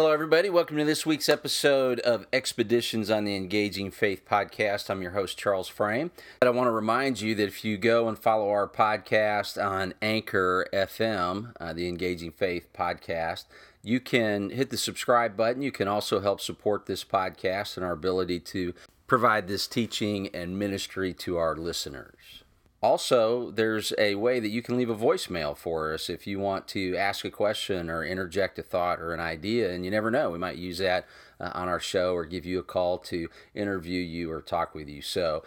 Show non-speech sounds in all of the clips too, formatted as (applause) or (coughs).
Hello, everybody. Welcome to this week's episode of Expeditions on the Engaging Faith podcast. I'm your host, Charles Frame. But I want to remind you that if you go and follow our podcast on Anchor FM, uh, the Engaging Faith podcast, you can hit the subscribe button. You can also help support this podcast and our ability to provide this teaching and ministry to our listeners. Also, there's a way that you can leave a voicemail for us if you want to ask a question or interject a thought or an idea. And you never know, we might use that uh, on our show or give you a call to interview you or talk with you. So,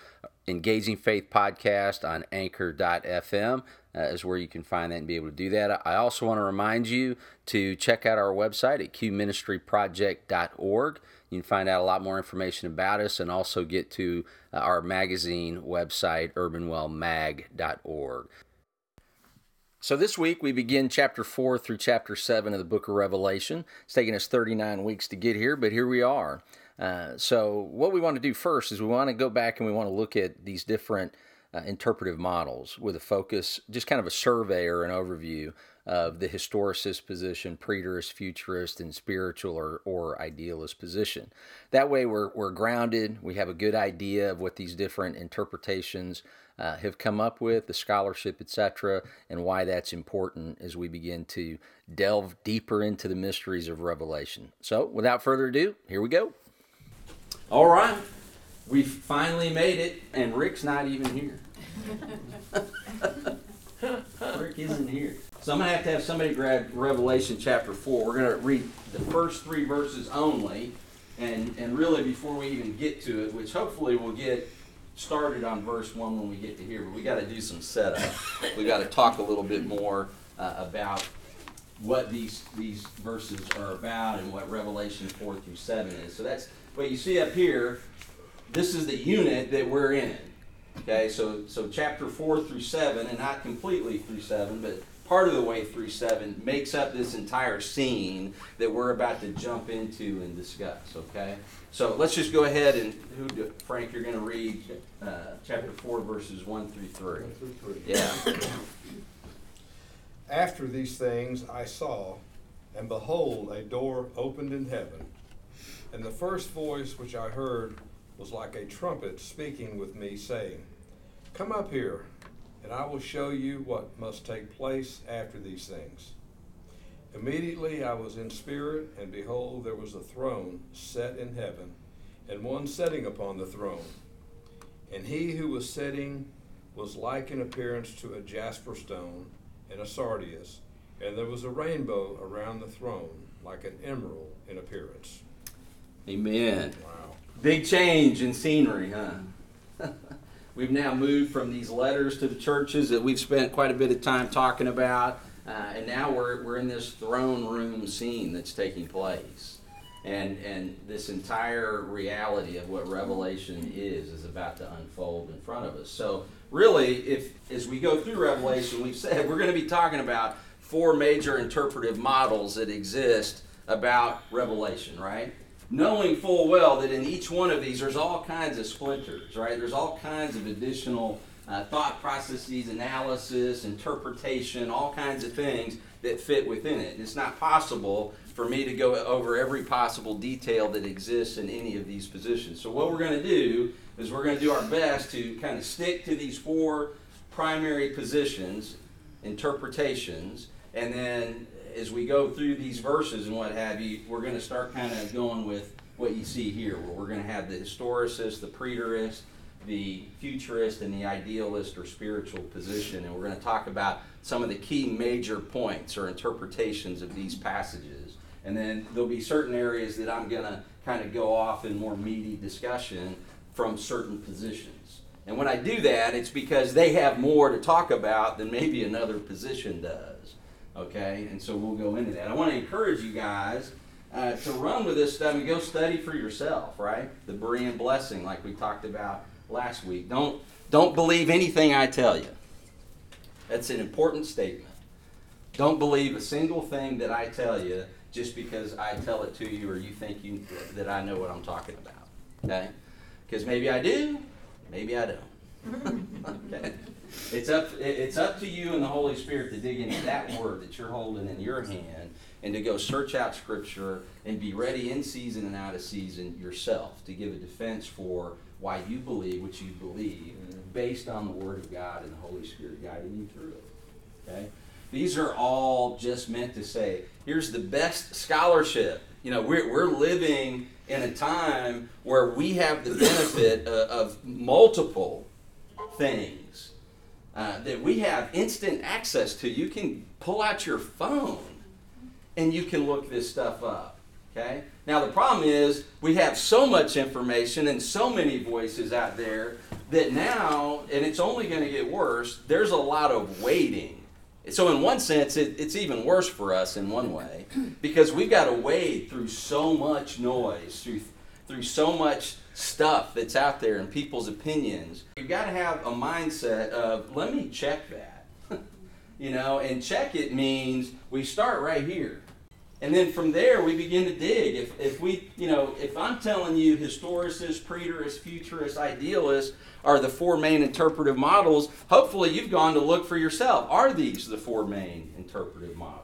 Engaging Faith Podcast on anchor.fm uh, is where you can find that and be able to do that. I also want to remind you to check out our website at qministryproject.org. You can find out a lot more information about us and also get to uh, our magazine website, urbanwellmag.org. So this week we begin chapter 4 through chapter 7 of the book of Revelation. It's taken us 39 weeks to get here, but here we are. Uh, so, what we want to do first is we want to go back and we want to look at these different uh, interpretive models with a focus, just kind of a survey or an overview of the historicist position, preterist, futurist, and spiritual or, or idealist position. That way, we're, we're grounded. We have a good idea of what these different interpretations uh, have come up with, the scholarship, etc., and why that's important as we begin to delve deeper into the mysteries of Revelation. So, without further ado, here we go. All right, we finally made it, and Rick's not even here. (laughs) Rick isn't here. So I'm going to have to have somebody grab Revelation chapter 4. We're going to read the first three verses only. And, and really, before we even get to it, which hopefully we'll get started on verse 1 when we get to here, but we got to do some setup. we got to talk a little bit more uh, about what these, these verses are about and what Revelation 4 through 7 is. So that's what you see up here. This is the unit that we're in. Okay, so so chapter four through seven, and not completely through seven, but part of the way through seven makes up this entire scene that we're about to jump into and discuss. Okay, so let's just go ahead and who do, Frank, you're going to read uh, chapter four, verses one through three. One through three. Yeah. (coughs) After these things I saw, and behold, a door opened in heaven. And the first voice which I heard was like a trumpet speaking with me, saying, Come up here, and I will show you what must take place after these things. Immediately I was in spirit, and behold, there was a throne set in heaven, and one sitting upon the throne. And he who was sitting was like in appearance to a jasper stone and a sardius, and there was a rainbow around the throne, like an emerald in appearance. Amen. Wow. Big change in scenery, huh? (laughs) we've now moved from these letters to the churches that we've spent quite a bit of time talking about, uh, and now we're, we're in this throne room scene that's taking place. And, and this entire reality of what Revelation is is about to unfold in front of us. So, really, if as we go through Revelation, we've said we're going to be talking about four major interpretive models that exist about Revelation, right? Knowing full well that in each one of these there's all kinds of splinters, right? There's all kinds of additional uh, thought processes, analysis, interpretation, all kinds of things that fit within it. It's not possible for me to go over every possible detail that exists in any of these positions. So, what we're going to do is we're going to do our best to kind of stick to these four primary positions, interpretations, and then as we go through these verses and what have you, we're going to start kind of going with what you see here, where we're going to have the historicist, the preterist, the futurist, and the idealist or spiritual position. And we're going to talk about some of the key major points or interpretations of these passages. And then there'll be certain areas that I'm going to kind of go off in more meaty discussion from certain positions. And when I do that, it's because they have more to talk about than maybe another position does. Okay, and so we'll go into that. I want to encourage you guys uh, to run with this stuff and go study for yourself, right? The Berean blessing, like we talked about last week. Don't don't believe anything I tell you. That's an important statement. Don't believe a single thing that I tell you just because I tell it to you or you think you that I know what I'm talking about. Okay? Because maybe I do, maybe I don't. Okay. It's up, it's up to you and the Holy Spirit to dig into that word that you're holding in your hand and to go search out Scripture and be ready in season and out of season yourself to give a defense for why you believe what you believe based on the Word of God and the Holy Spirit guiding you through it. Okay? These are all just meant to say, here's the best scholarship. You know, we're, we're living in a time where we have the benefit of, of multiple things uh, that we have instant access to. You can pull out your phone and you can look this stuff up. Okay? Now, the problem is we have so much information and so many voices out there that now, and it's only going to get worse, there's a lot of waiting. So, in one sense, it, it's even worse for us in one way because we've got to wade through so much noise, through, through so much stuff that's out there and people's opinions. You've got to have a mindset of, let me check that. (laughs) you know, and check it means we start right here. And then from there, we begin to dig. If, if we, you know, if I'm telling you historicists, preterists, futurists, idealists are the four main interpretive models, hopefully you've gone to look for yourself. Are these the four main interpretive models?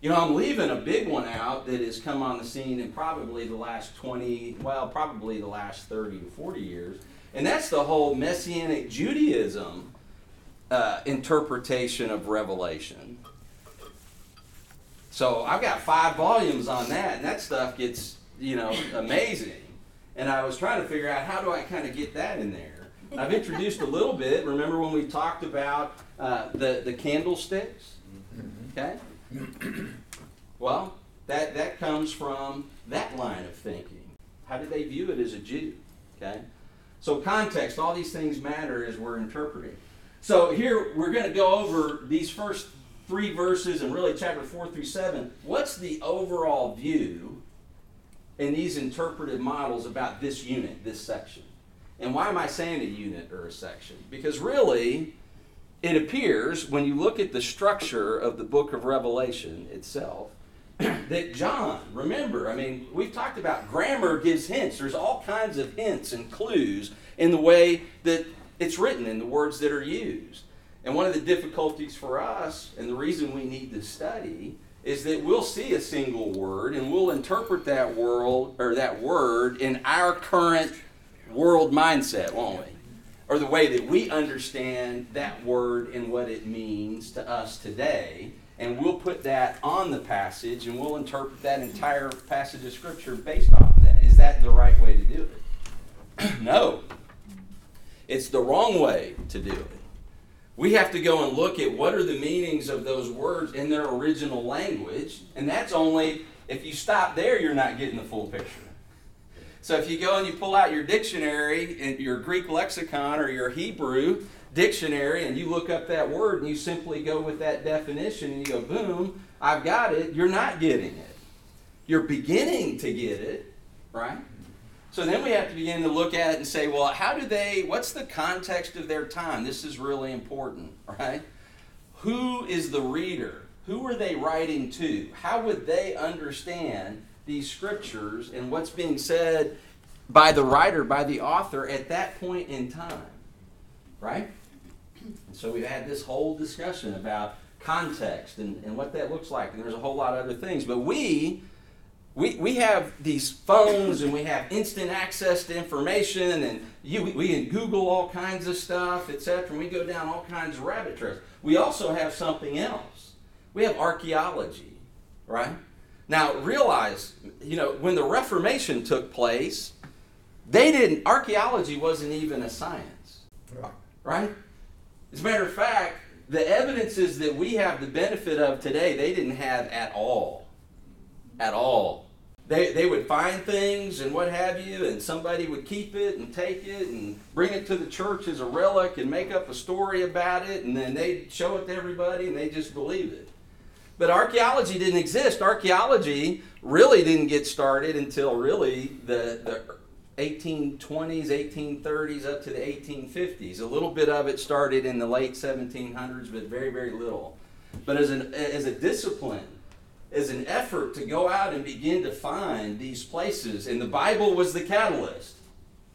You know, I'm leaving a big one out that has come on the scene in probably the last 20, well, probably the last 30 to 40 years. And that's the whole Messianic Judaism uh, interpretation of Revelation. So I've got five volumes on that, and that stuff gets, you know, amazing. And I was trying to figure out how do I kind of get that in there. I've introduced a little bit. Remember when we talked about uh, the the candlesticks? Okay. (clears throat) Well, that that comes from that line of thinking. How did they view it as a Jew? Okay. So context, all these things matter as we're interpreting. So here we're going to go over these first three verses and really chapter 4 through 7, what's the overall view in these interpretive models about this unit, this section? And why am I saying a unit or a section? Because really, it appears when you look at the structure of the book of Revelation itself, (clears throat) that John, remember, I mean, we've talked about grammar gives hints. There's all kinds of hints and clues in the way that it's written, in the words that are used. And one of the difficulties for us, and the reason we need to study, is that we'll see a single word and we'll interpret that world or that word in our current world mindset, won't we? Or the way that we understand that word and what it means to us today. And we'll put that on the passage and we'll interpret that entire passage of Scripture based off of that. Is that the right way to do it? (clears throat) no. It's the wrong way to do it we have to go and look at what are the meanings of those words in their original language, and that's only if you stop there, you're not getting the full picture. So if you go and you pull out your dictionary and your Greek lexicon or your Hebrew dictionary and you look up that word and you simply go with that definition and you go, boom, I've got it, you're not getting it. You're beginning to get it, right? So then we have to begin to look at it and say, well, how do they, what's the context of their time? This is really important, (laughs) right? Who is the reader? Who are they writing to? How would they understand these scriptures and what's being said by the writer, by the author at that point in time? Right? And so we've had this whole discussion about context and, and what that looks like, and there's a whole lot of other things. But we we, we have these phones and we have instant access to information and you, we can Google all kinds of stuff, etc. And we go down all kinds of rabbit trails. We also have something else. We have archaeology, right? Now realize, you know, when the Reformation took place, they didn't archaeology wasn't even a science. Right? As a matter of fact, the evidences that we have the benefit of today, they didn't have at all. At all they, they would find things and what have you, and somebody would keep it and take it and bring it to the church as a relic and make up a story about it, and then they'd show it to everybody and they just believe it. But archaeology didn't exist. Archaeology really didn't get started until really the, the 1820s, 1830s, up to the 1850s. A little bit of it started in the late 1700s, but very, very little. But as, an, as a discipline, as an effort to go out and begin to find these places. And the Bible was the catalyst.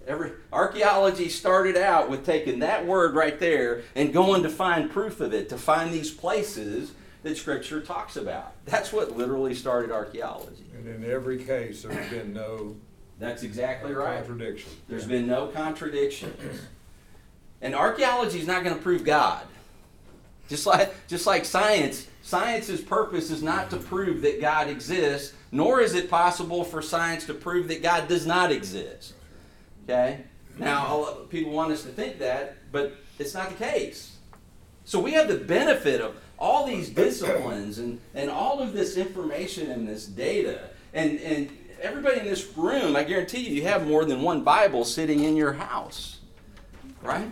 Every, archaeology started out with taking that word right there and going to find proof of it, to find these places that Scripture talks about. That's what literally started archaeology. And in every case, there's been no That's exactly right. contradiction. There's been no contradictions. And archaeology is not going to prove God. Just like, just like science, science's purpose is not to prove that God exists, nor is it possible for science to prove that God does not exist. Okay? Now, a lot- people want us to think that, but it's not the case. So we have the benefit of all these disciplines and, and all of this information and this data. And, and everybody in this room, I guarantee you, you have more than one Bible sitting in your house. Right?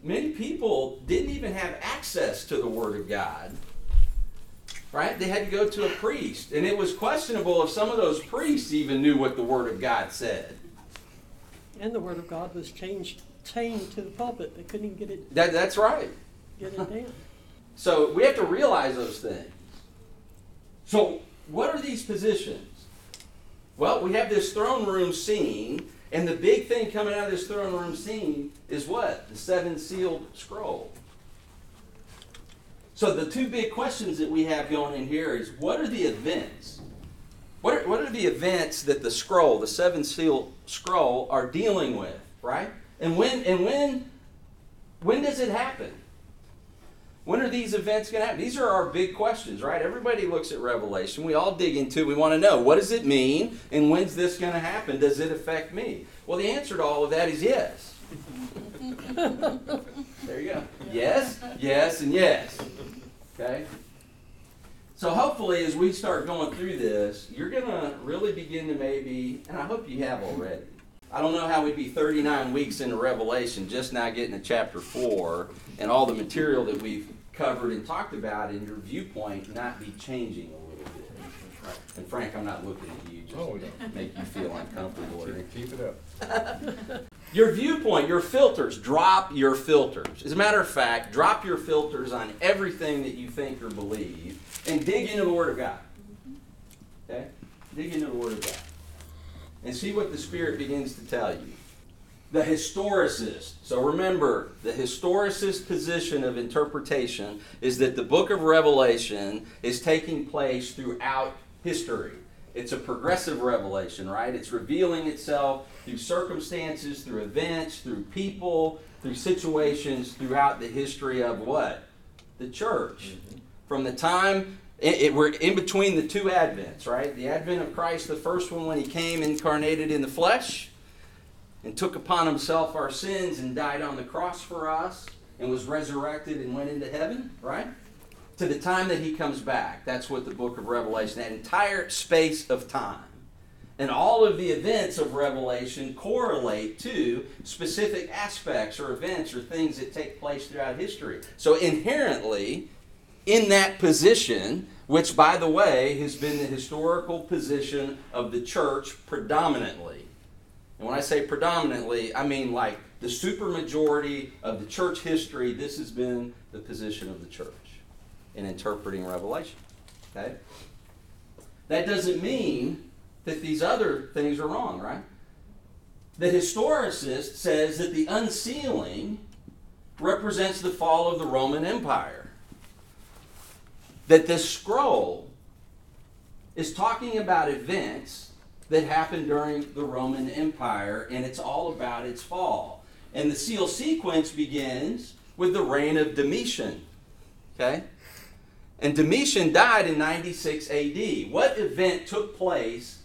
Many people didn't even have access to the Word of God. Right? They had to go to a priest. And it was questionable if some of those priests even knew what the Word of God said. And the word of God was changed, chained to the pulpit. They couldn't even get it, That, that's right. get it down. So we have to realize those things. So, what are these positions? Well, we have this throne room scene, and the big thing coming out of this throne room scene is what? The seven sealed scroll. So, the two big questions that we have going in here is what are the events? What are, what are the events that the scroll, the seven sealed scroll, are dealing with, right? And when and when when does it happen? When are these events going to happen? These are our big questions, right? Everybody looks at Revelation. We all dig into. it. We want to know what does it mean, and when's this going to happen? Does it affect me? Well, the answer to all of that is yes. there you go. Yes, yes, and yes. Okay. So hopefully, as we start going through this, you're going to really begin to maybe, and I hope you have already. I don't know how we'd be 39 weeks into Revelation just now getting to chapter 4 and all the material that we've covered and talked about in your viewpoint not be changing a little bit. And Frank, I'm not looking at you just Oh, to make you feel uncomfortable or anything. Keep, keep it up. Your viewpoint, your filters, drop your filters. As a matter of fact, drop your filters on everything that you think or believe and dig into the Word of God. Okay? Dig into the Word of God. And see what the Spirit begins to tell you. The historicist. So remember, the historicist position of interpretation is that the book of Revelation is taking place throughout history. It's a progressive revelation, right? It's revealing itself through circumstances, through events, through people, through situations throughout the history of what? The church. Mm-hmm. From the time it, it- we're in between the two advents, right? The advent of Christ, the first one when he came incarnated in the flesh and took upon himself our sins and died on the cross for us and was resurrected and went into heaven, right? To the time that he comes back. That's what the book of Revelation, that entire space of time. And all of the events of Revelation correlate to specific aspects or events or things that take place throughout history. So inherently, in that position, which by the way has been the historical position of the church predominantly. And when I say predominantly, I mean like the supermajority of the church history, this has been the position of the church in interpreting Revelation. Okay? That doesn't mean that these other things are wrong, right? The historicist says that the unsealing represents the fall of the Roman Empire. That this scroll is talking about events that happened during the Roman Empire, and it's all about its fall. And the seal sequence begins with the reign of Domitian. Okay? And Domitian died in 96 AD. What event took place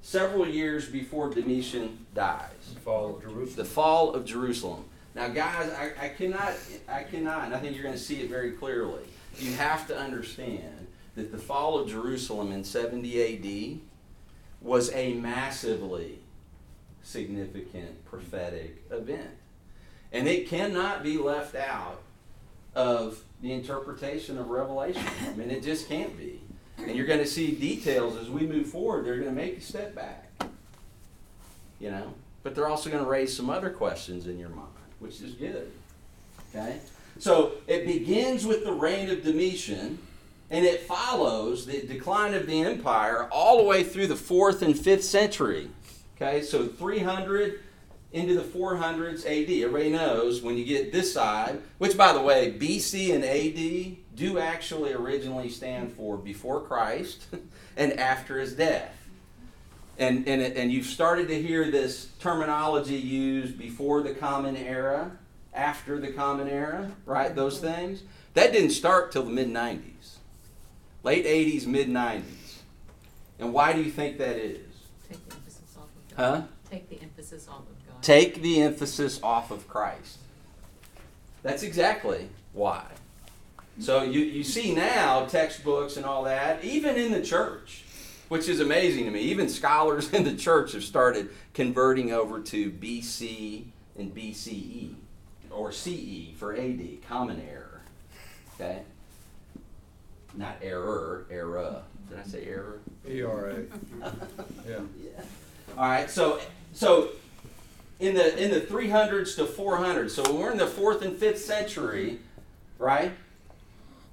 several years before Domitian dies? The fall of Jerusalem. The fall of Jerusalem. Now, guys, I, I cannot, I cannot, and I think you're going to see it very clearly. You have to understand that the fall of Jerusalem in 70 AD was a massively significant prophetic event. And it cannot be left out of the interpretation of Revelation. I mean, it just can't be. And you're going to see details as we move forward. They're going to make you step back. You know? But they're also going to raise some other questions in your mind, which is good. Okay? So it begins with the reign of Domitian, and it follows the decline of the empire all the way through the fourth and fifth century. Okay, so 300 into the 400s AD. Everybody knows when you get this side, which by the way, BC and AD do actually originally stand for before Christ (laughs) and after his death. And, and, and you've started to hear this terminology used before the common era, after the common era, right? Those things. That didn't start till the mid 90s, late 80s, mid 90s. And why do you think that is? Take the emphasis off of Huh? God. Take the emphasis off of God. Take the emphasis off of Christ. That's exactly why. So you, you see now textbooks and all that, even in the church, which is amazing to me. Even scholars (laughs) in the church have started converting over to BC and BCE, or CE for AD, common error. Okay? Not error, error. Did I say error? ERA. (laughs) Yeah. Yeah. All right. So so in the in the 300s to 400s. So we're in the fourth and fifth century, right?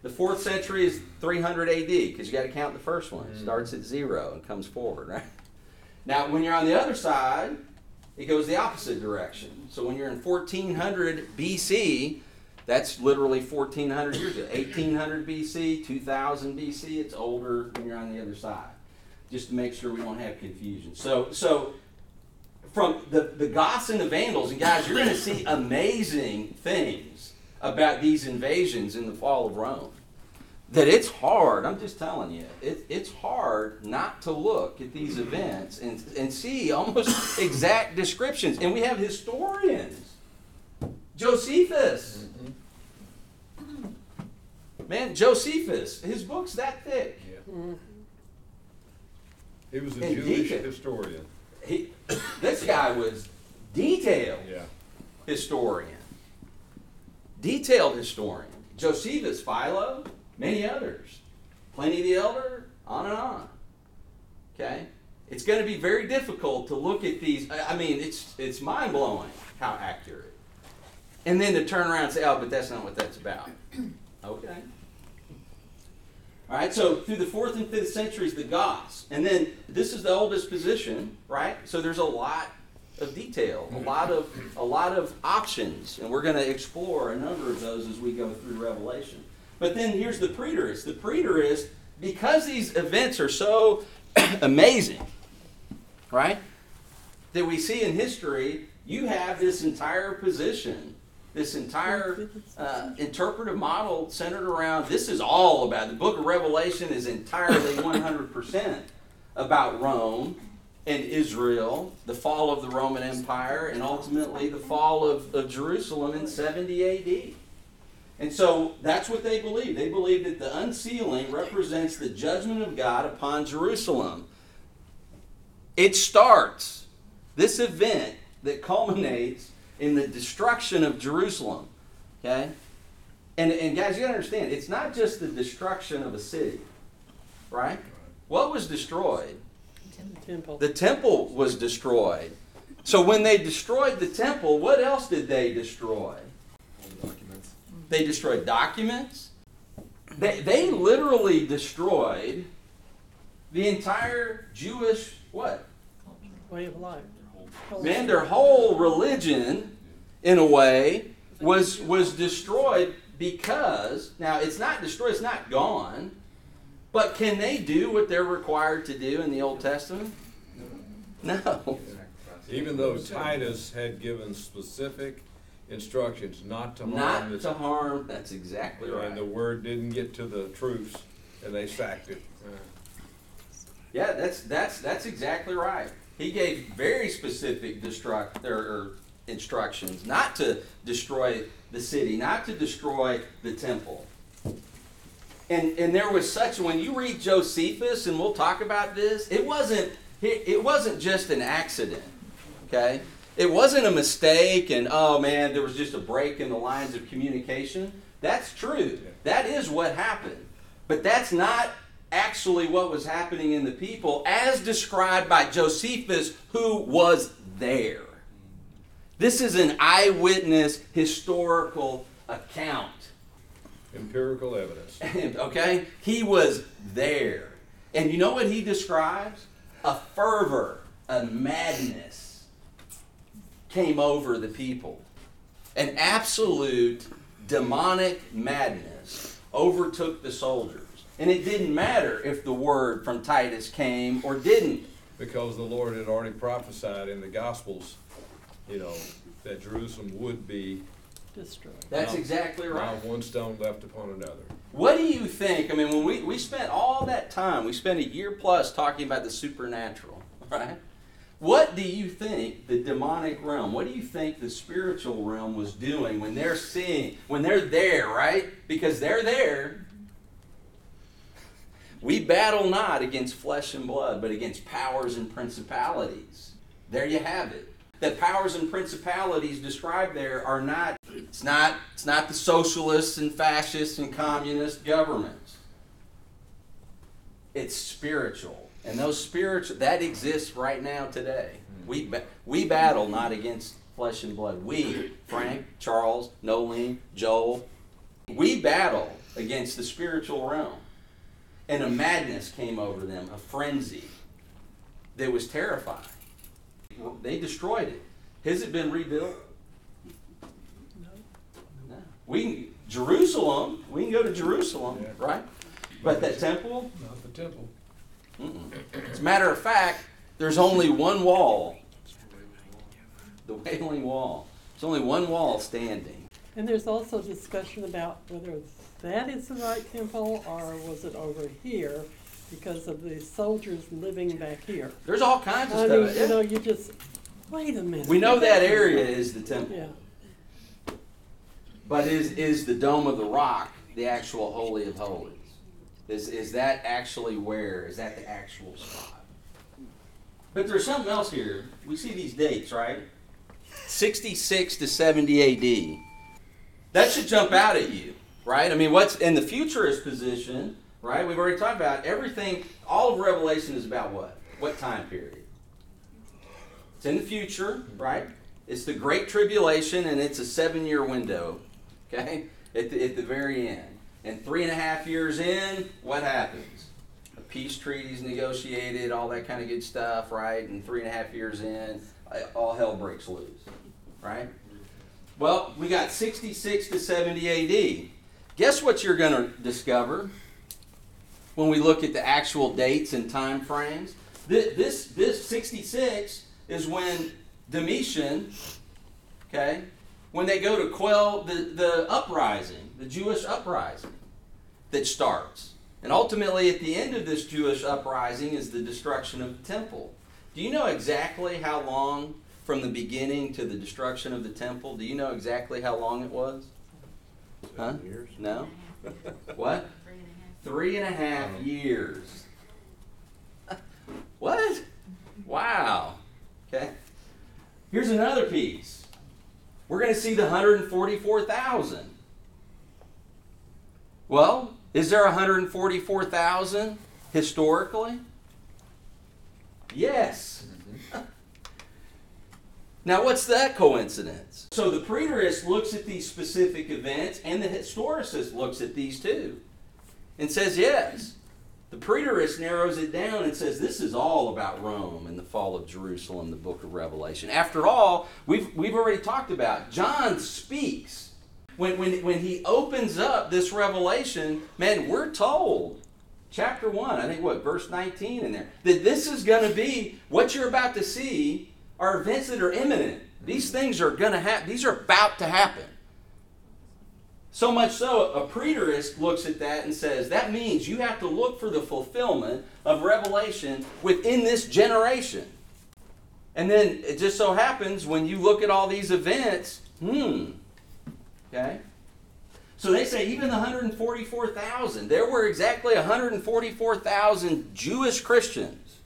The fourth century is 300 AD because you got to count the first one. It mm. starts at zero and comes forward, right? (laughs) Now, when you're on the other side, it goes the opposite direction. So when you're in 1400 BC, that's literally 1400 years ago. 1800 BC, 2000 BC, it's older when you're on the other side. Just to make sure we don't have confusion. So, so from the, the Goths and the Vandals, and guys, you're going to see amazing things about these invasions in the fall of Rome. That it's hard, I'm just telling you, it, it's hard not to look at these events and, and see almost (laughs) exact descriptions. And we have historians. Josephus. Man, Josephus, his book's that thick. Yeah. Mm-hmm. He was a And Jewish Deacon. historian. He, this guy was detailed. Yeah. historian, detailed historian. Josephus, Philo, many others. Pliny the Elder, on and on. Okay? It's going to be very difficult to look at these. I I mean, it's, it's mind blowing how accurate. And then to turn around and say, oh, but that's not what that's about. (clears throat) Okay. All right, so through the fourth and fifth centuries, the Goths. And then this is the oldest position, right? So there's a lot of detail, a lot of a lot of options, and we're going to explore a number of those as we go through Revelation. But then here's the preterist. The preterist, because these events are so (clears throat) amazing, right? That we see in history, you have this entire position, this entire uh, interpretive model centered around this is all about the book of Revelation is entirely (laughs) 100% about Rome and Israel, the fall of the Roman Empire, and ultimately the fall of, of Jerusalem in 70 AD. And so that's what they believe. They believe that the unsealing represents the judgment of God upon Jerusalem. It starts, this event that culminates in the destruction of Jerusalem. Okay? And, and guys, you gotta understand, it's not just the destruction of a city, right? What was destroyed? The Temple. The temple was destroyed. So when they destroyed the temple, what else did they destroy? The documents. They destroyed documents. They, they literally destroyed the entire Jewish what? Way of life. Man, their whole religion, in a way, was was destroyed because now it's not destroyed, it's not gone. But can they do what they're required to do in the Old Testament? No. Even though Titus had given specific instructions not to harm Not this, to harm. That's exactly right. and the word didn't get to the troops, and they sacked it. Yeah, that's that's that's exactly right. He gave very specific destruct or, or instructions not to destroy the city, not to destroy the temple. And and there was such when you read Josephus, and we'll talk about this. It wasn't it, it wasn't just an accident. Okay, it wasn't a mistake, and oh man, there was just a break in the lines of communication. That's true. That is what happened, but that's not actually what was happening in the people as described by Josephus, who was there. This is an eyewitness historical account. Empirical evidence. (laughs) okay? He was there. And you know what he describes? A fervor, a madness came over the people. An absolute demonic madness overtook the soldiers. And it didn't matter if the word from Titus came or didn't. Because the Lord had already prophesied in the Gospels, you know, that Jerusalem would be Destroyed. That's No. exactly right. not one stone left upon another. What do you think? I mean, when we, we spent all that time, we spent a year plus talking about the supernatural, (laughs) right? What do you think the demonic realm, what do you think the spiritual realm was doing when they're seeing, when they're there, right? Because they're there. We battle not against flesh and blood, but against powers and principalities. There you have it. The powers and principalities described there are not it's not it's not the socialists and fascists and communist governments. It's spiritual. And those spiritual that exists right now today. Hmm. We we battle not against flesh and blood. We, Frank, Charles, Nolene, Joel, we battle against the spiritual realm. And a madness came over them, a frenzy that was terrifying. They destroyed it. Has it been rebuilt? No. We can, Jerusalem, we can go to Jerusalem, Yeah. right? But that temple, Not the temple. mm-mm. as a matter of fact, there's only one wall, the Wailing Wall. There's only one wall standing. And there's also discussion about whether that is the right temple or was it over here because of the soldiers living back here. There's all kinds of I stuff. mean, you know, you just, wait a minute. we know that area is the temple. Yeah, But is is the Dome of the Rock the actual Holy of Holies? Is is that actually where? Is that the actual spot? But there's something else here. We see these dates, right? 66 to 70 AD. That should jump out at you, right? I mean, what's in the futurist position, right? We've already talked about everything. All of Revelation is about what? What time period? It's in the future, right? It's the Great Tribulation, and it's a seven year window, okay? At the, at the very end. And three and a half years in, what happens? A peace treaty's negotiated, all that kind of good stuff, right? And three and a half years in, uh, all hell breaks loose, right? Well, we got 66 to 70 AD. Guess what you're going to discover when we look at the actual dates and time frames? This, this, this 66 is when Domitian, okay, when they go to quell the, the uprising, the Jewish uprising that starts. And ultimately, at the end of this Jewish uprising is the destruction of the temple. Do you know exactly how long from the beginning to the destruction of the temple? Do you know exactly how long it was? Huh? Years. No? What? Three and a half mm. years. (laughs) What? Wow. Okay. Here's another piece. We're going to see the 144,000. Well, is there 144,000 historically? Yes. Mm-hmm. Now, what's that coincidence? So the preterist looks at these specific events, and the historicist looks at these too, and says yes. The preterist narrows it down and says this is all about Rome and the fall of Jerusalem, the book of Revelation. After all, we've, we've already talked about John speaks. When, when, when he opens up this revelation, man, we're told, chapter 1, I think what, verse 19 in there, that this is going to be what you're about to see are events that are imminent. These things are going to happen, these are about to happen. So much so, a preterist looks at that and says that means you have to look for the fulfillment of Revelation within this generation. And then it just so happens when you look at all these events, hmm, okay? So they say even the 144,000, there were exactly 144,000 Jewish Christians.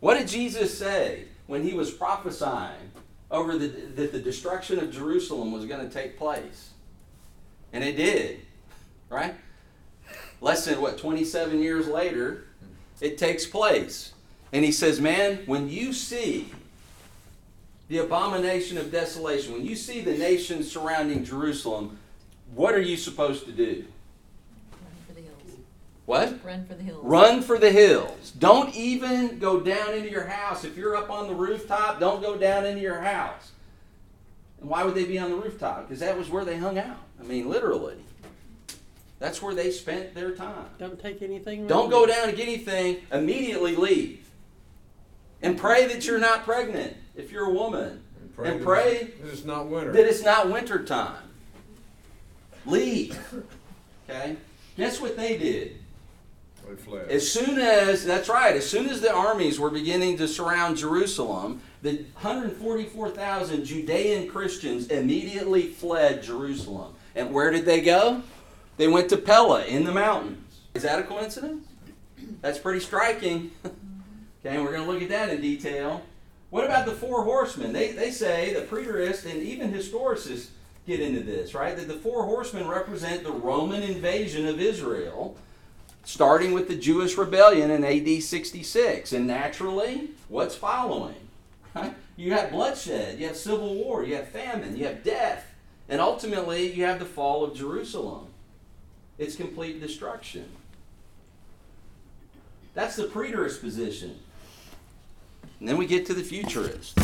What did Jesus say when he was prophesying over the, that the destruction of Jerusalem was going to take place? And it did, right? Less than what, 27 years later, it takes place. And he says, Man, when you see the abomination of desolation, when you see the nations surrounding Jerusalem, what are you supposed to do? Run for the hills. What? Run for the hills. Run for the hills. Don't even go down into your house. If you're up on the rooftop, don't go down into your house. And why would they be on the rooftop? Because that was where they hung out. I mean, literally. That's where they spent their time. Don't take anything. with Don't go down and get anything, immediately leave. And pray that you're not pregnant if you're a woman. And that pray it's- that it's not winter. that it's not winter time. Leave. Okay? Guess what they did? They fled. As soon as, that's right, as soon as the armies were beginning to surround Jerusalem, the 144,000 Judean Christians immediately fled Jerusalem. And where did they go? They went to Pella in the mountains. Is that a coincidence? That's pretty striking. (laughs) okay, and we're going to look at that in detail. What about the four horsemen? They, they say, the preterists and even historicists get into this, right? That the four horsemen represent the Roman invasion of Israel starting with the Jewish rebellion in AD 66. And naturally, what's following? Right? You have bloodshed, you have civil war, you have famine, you have death, and ultimately you have the fall of Jerusalem. It's complete destruction. That's the preterist position. And then we get to the futurist.